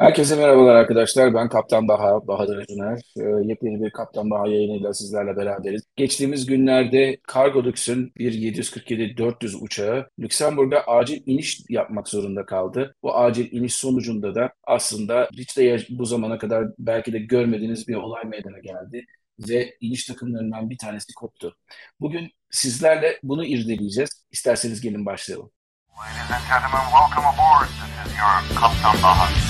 Herkese merhabalar arkadaşlar. Ben Kaptan Baha, Bahadır Acuner. Ee, yepyeni bir Kaptan Baha yayınıyla sizlerle beraberiz. Geçtiğimiz günlerde Cargolux'un bir 747-400 uçağı Lüksemburg'a acil iniş yapmak zorunda kaldı. Bu acil iniş sonucunda da aslında hiç de bu zamana kadar belki de görmediğiniz bir olay meydana geldi ve iniş takımlarından bir tanesi koptu. Bugün sizlerle bunu irdeleyeceğiz. İsterseniz gelin başlayalım. Ladies and gentlemen, welcome aboard. This is your Kaptan Baha.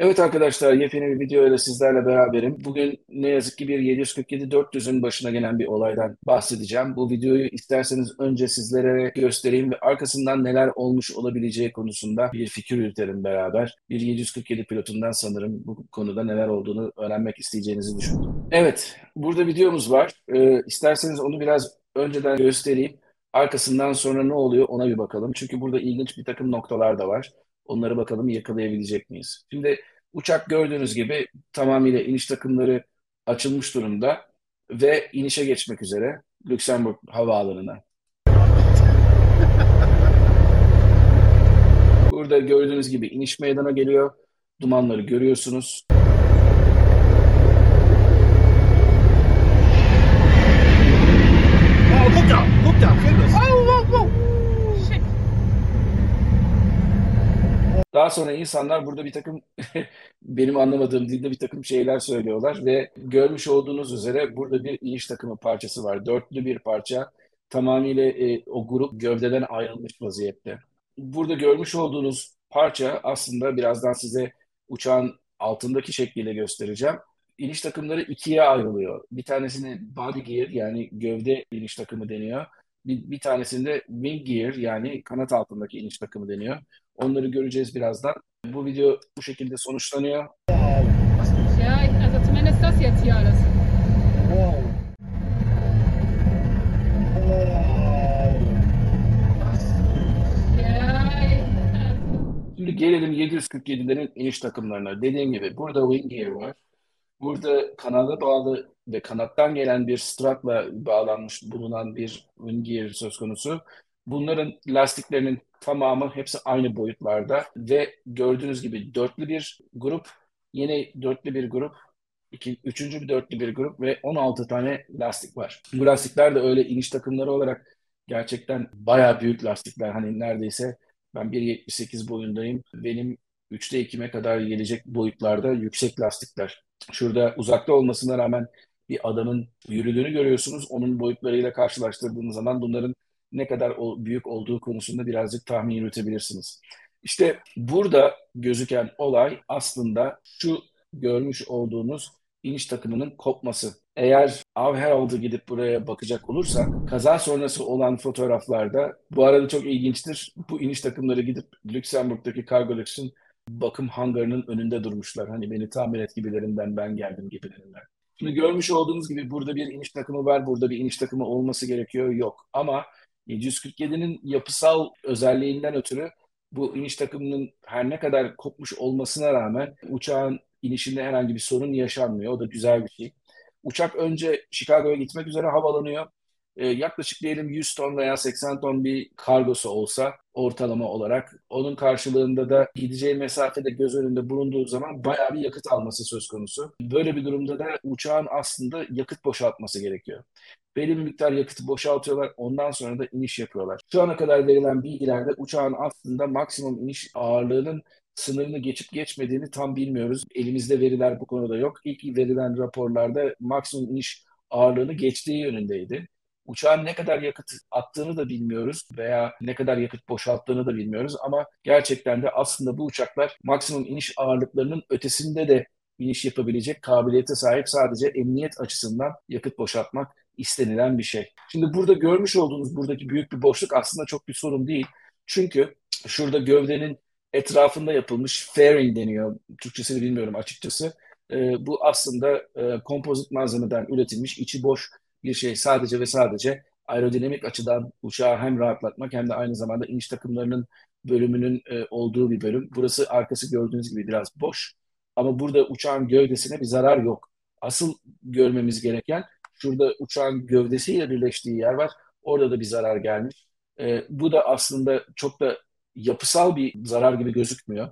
Evet arkadaşlar yepyeni bir video ile sizlerle beraberim. Bugün ne yazık ki bir 747-400'ün başına gelen bir olaydan bahsedeceğim. Bu videoyu isterseniz önce sizlere göstereyim ve arkasından neler olmuş olabileceği konusunda bir fikir yürütelim beraber. Bir 747 pilotundan sanırım bu konuda neler olduğunu öğrenmek isteyeceğinizi düşündüm. Evet burada videomuz var. Ee, isterseniz onu biraz önceden göstereyim. Arkasından sonra ne oluyor ona bir bakalım. Çünkü burada ilginç bir takım noktalar da var. Onları bakalım yakalayabilecek miyiz? Şimdi uçak gördüğünüz gibi tamamıyla iniş takımları açılmış durumda ve inişe geçmek üzere Lüksemburg Havaalanı'na. Burada gördüğünüz gibi iniş meydana geliyor. Dumanları görüyorsunuz. Daha sonra insanlar burada bir takım benim anlamadığım dilde bir takım şeyler söylüyorlar ve görmüş olduğunuz üzere burada bir iniş takımı parçası var. Dörtlü bir parça tamamıyla e, o grup gövdeden ayrılmış vaziyette. Burada görmüş olduğunuz parça aslında birazdan size uçağın altındaki şekliyle göstereceğim. İniş takımları ikiye ayrılıyor. Bir tanesini body gear yani gövde iniş takımı deniyor. Bir, bir tanesinde wing gear yani kanat altındaki iniş takımı deniyor. Onları göreceğiz birazdan. Bu video bu şekilde sonuçlanıyor. Ja, also zumindest das jetzt hier alles. Şimdi gelelim 747'lerin iniş takımlarına. Dediğim gibi burada wing gear var. Burada kanada bağlı ve kanattan gelen bir stratla bağlanmış bulunan bir wing gear söz konusu. Bunların lastiklerinin tamamı hepsi aynı boyutlarda ve gördüğünüz gibi dörtlü bir grup, yine dörtlü bir grup, iki, üçüncü bir dörtlü bir grup ve 16 tane lastik var. Bu lastikler de öyle iniş takımları olarak gerçekten bayağı büyük lastikler. Hani neredeyse ben 1.78 boyundayım. Benim 3'te 2'me kadar gelecek boyutlarda yüksek lastikler. Şurada uzakta olmasına rağmen bir adamın yürüdüğünü görüyorsunuz. Onun boyutlarıyla karşılaştırdığınız zaman bunların ne kadar büyük olduğu konusunda birazcık tahmin yürütebilirsiniz. İşte burada gözüken olay aslında şu görmüş olduğunuz iniş takımının kopması. Eğer Av Herald'ı gidip buraya bakacak olursak kaza sonrası olan fotoğraflarda bu arada çok ilginçtir. Bu iniş takımları gidip Lüksemburg'daki Cargolex'in bakım hangarının önünde durmuşlar. Hani beni tamir et gibilerinden ben geldim gibilerinden. Şimdi görmüş olduğunuz gibi burada bir iniş takımı var, burada bir iniş takımı olması gerekiyor. Yok ama 747'nin yapısal özelliğinden ötürü bu iniş takımının her ne kadar kopmuş olmasına rağmen uçağın inişinde herhangi bir sorun yaşanmıyor. O da güzel bir şey. Uçak önce Chicago'ya gitmek üzere havalanıyor e, yaklaşık diyelim 100 ton veya 80 ton bir kargosu olsa ortalama olarak onun karşılığında da gideceği mesafede göz önünde bulunduğu zaman bayağı bir yakıt alması söz konusu. Böyle bir durumda da uçağın aslında yakıt boşaltması gerekiyor. Belli bir miktar yakıtı boşaltıyorlar. Ondan sonra da iniş yapıyorlar. Şu ana kadar verilen bilgilerde uçağın aslında maksimum iniş ağırlığının sınırını geçip geçmediğini tam bilmiyoruz. Elimizde veriler bu konuda yok. İlk verilen raporlarda maksimum iniş ağırlığını geçtiği yönündeydi. Uçağın ne kadar yakıt attığını da bilmiyoruz veya ne kadar yakıt boşalttığını da bilmiyoruz ama gerçekten de aslında bu uçaklar maksimum iniş ağırlıklarının ötesinde de iniş yapabilecek kabiliyete sahip sadece emniyet açısından yakıt boşaltmak istenilen bir şey. Şimdi burada görmüş olduğunuz buradaki büyük bir boşluk aslında çok bir sorun değil. Çünkü şurada gövdenin etrafında yapılmış fairing deniyor. Türkçesini bilmiyorum açıkçası. E, bu aslında e, kompozit malzemeden üretilmiş içi boş bir şey sadece ve sadece aerodinamik açıdan uçağı hem rahatlatmak hem de aynı zamanda iniş takımlarının bölümünün e, olduğu bir bölüm. Burası arkası gördüğünüz gibi biraz boş ama burada uçağın gövdesine bir zarar yok. Asıl görmemiz gereken şurada uçağın gövdesiyle birleştiği yer var. Orada da bir zarar gelmiş. E, bu da aslında çok da yapısal bir zarar gibi gözükmüyor.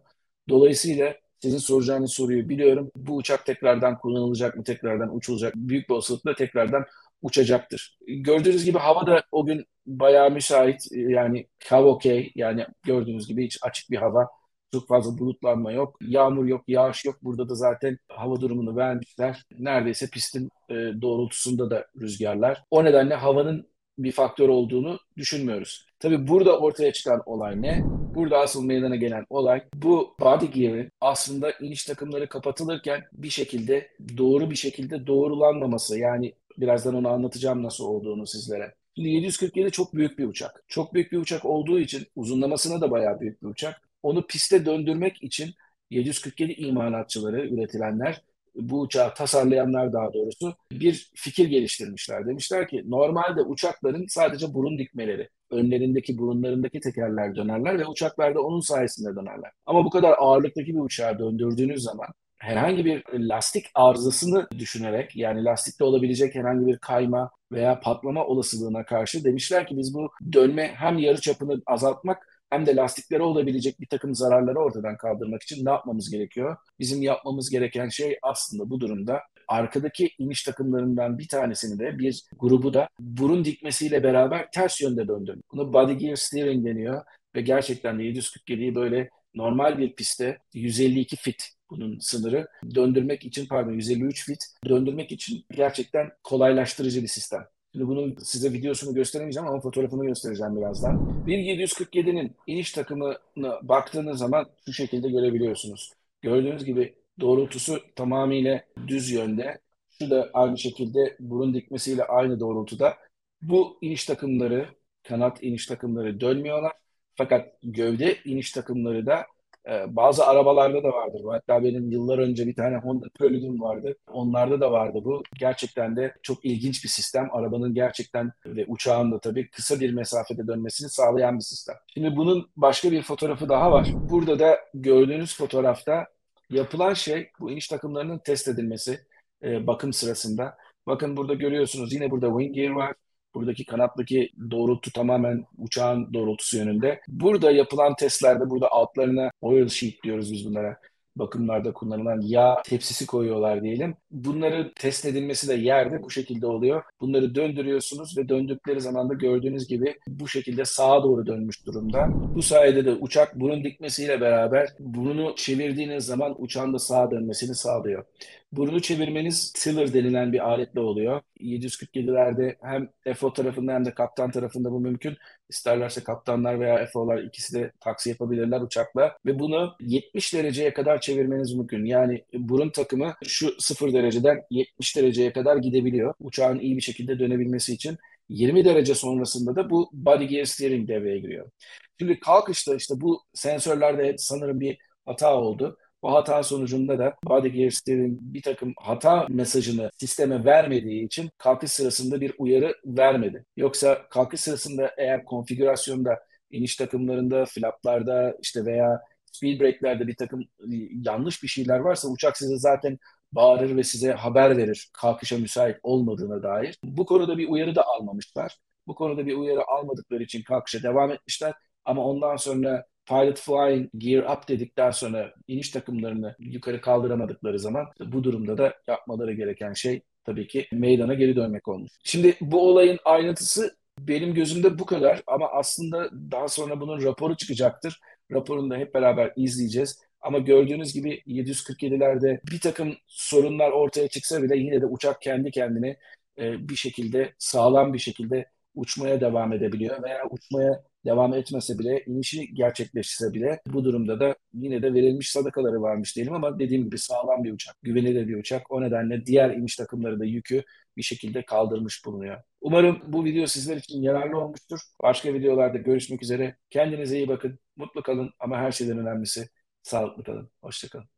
Dolayısıyla sizin soracağınız soruyu biliyorum. Bu uçak tekrardan kullanılacak mı, tekrardan uçulacak Büyük bir olasılıkla tekrardan uçacaktır. Gördüğünüz gibi hava da o gün bayağı müsait. Yani hava okey. Yani gördüğünüz gibi hiç açık bir hava. Çok fazla bulutlanma yok. Yağmur yok, yağış yok. Burada da zaten hava durumunu vermişler. Neredeyse pistin e, doğrultusunda da rüzgarlar. O nedenle havanın bir faktör olduğunu düşünmüyoruz. Tabii burada ortaya çıkan olay ne? Burada asıl meydana gelen olay bu body gear'in aslında iniş takımları kapatılırken bir şekilde doğru bir şekilde doğrulanmaması. Yani birazdan onu anlatacağım nasıl olduğunu sizlere. Şimdi 747 çok büyük bir uçak. Çok büyük bir uçak olduğu için uzunlamasına da bayağı büyük bir uçak. Onu piste döndürmek için 747 imalatçıları, üretilenler bu uçağı tasarlayanlar daha doğrusu bir fikir geliştirmişler. Demişler ki normalde uçakların sadece burun dikmeleri, önlerindeki burunlarındaki tekerler dönerler ve uçaklar da onun sayesinde dönerler. Ama bu kadar ağırlıktaki bir uçağı döndürdüğünüz zaman herhangi bir lastik arızasını düşünerek yani lastikte olabilecek herhangi bir kayma veya patlama olasılığına karşı demişler ki biz bu dönme hem yarı çapını azaltmak hem de lastiklere olabilecek bir takım zararları ortadan kaldırmak için ne yapmamız gerekiyor? Bizim yapmamız gereken şey aslında bu durumda arkadaki iniş takımlarından bir tanesini de bir grubu da burun dikmesiyle beraber ters yönde döndürmek. Buna body gear steering deniyor ve gerçekten de 747'yi böyle normal bir pistte 152 fit bunun sınırı döndürmek için pardon 153 fit döndürmek için gerçekten kolaylaştırıcı bir sistem. Şimdi bunun size videosunu gösteremeyeceğim ama fotoğrafını göstereceğim birazdan. Bir 747'nin iniş takımına baktığınız zaman şu şekilde görebiliyorsunuz. Gördüğünüz gibi doğrultusu tamamıyla düz yönde. Şu da aynı şekilde burun dikmesiyle aynı doğrultuda. Bu iniş takımları, kanat iniş takımları dönmüyorlar. Fakat gövde iniş takımları da ee, bazı arabalarda da vardır bu. Hatta benim yıllar önce bir tane Honda Prelude'um vardı. Onlarda da vardı bu. Gerçekten de çok ilginç bir sistem. Arabanın gerçekten ve uçağın da tabii kısa bir mesafede dönmesini sağlayan bir sistem. Şimdi bunun başka bir fotoğrafı daha var. Burada da gördüğünüz fotoğrafta yapılan şey bu iniş takımlarının test edilmesi e, bakım sırasında. Bakın burada görüyorsunuz yine burada wing gear var. Buradaki kanattaki doğrultu tamamen uçağın doğrultusu yönünde. Burada yapılan testlerde burada altlarına oil sheet diyoruz biz bunlara bakımlarda kullanılan yağ tepsisi koyuyorlar diyelim. Bunları test edilmesi de yerde bu şekilde oluyor. Bunları döndürüyorsunuz ve döndükleri zaman da gördüğünüz gibi bu şekilde sağa doğru dönmüş durumda. Bu sayede de uçak burun dikmesiyle beraber burunu çevirdiğiniz zaman uçağın da sağa dönmesini sağlıyor. Burunu çevirmeniz tiller denilen bir aletle oluyor. 747'lerde hem FO tarafında hem de kaptan tarafında bu mümkün. İsterlerse kaptanlar veya FO'lar ikisi de taksi yapabilirler uçakla. Ve bunu 70 dereceye kadar çevirmeniz mümkün. Yani burun takımı şu 0 dereceden 70 dereceye kadar gidebiliyor. Uçağın iyi bir şekilde dönebilmesi için. 20 derece sonrasında da bu body gear steering devreye giriyor. Şimdi kalkışta işte bu sensörlerde sanırım bir hata oldu. Bu hata sonucunda da body gear steering bir takım hata mesajını sisteme vermediği için kalkış sırasında bir uyarı vermedi. Yoksa kalkış sırasında eğer konfigürasyonda iniş takımlarında, flaplarda işte veya speed brake'lerde bir takım yanlış bir şeyler varsa uçak size zaten bağırır ve size haber verir kalkışa müsait olmadığına dair. Bu konuda bir uyarı da almamışlar. Bu konuda bir uyarı almadıkları için kalkışa devam etmişler. Ama ondan sonra pilot flying gear up dedikten sonra iniş takımlarını yukarı kaldıramadıkları zaman bu durumda da yapmaları gereken şey tabii ki meydana geri dönmek olmuş. Şimdi bu olayın ayrıntısı benim gözümde bu kadar ama aslında daha sonra bunun raporu çıkacaktır. Raporunu da hep beraber izleyeceğiz. Ama gördüğünüz gibi 747'lerde bir takım sorunlar ortaya çıksa bile yine de uçak kendi kendine e, bir şekilde sağlam bir şekilde uçmaya devam edebiliyor veya uçmaya devam etmese bile, inişi gerçekleşse bile bu durumda da yine de verilmiş sadakaları varmış diyelim ama dediğim gibi sağlam bir uçak, güvenilir bir uçak. O nedenle diğer iniş takımları da yükü bir şekilde kaldırmış bulunuyor. Umarım bu video sizler için yararlı olmuştur. Başka videolarda görüşmek üzere. Kendinize iyi bakın, mutlu kalın ama her şeyden önemlisi sağlıklı kalın. Hoşçakalın.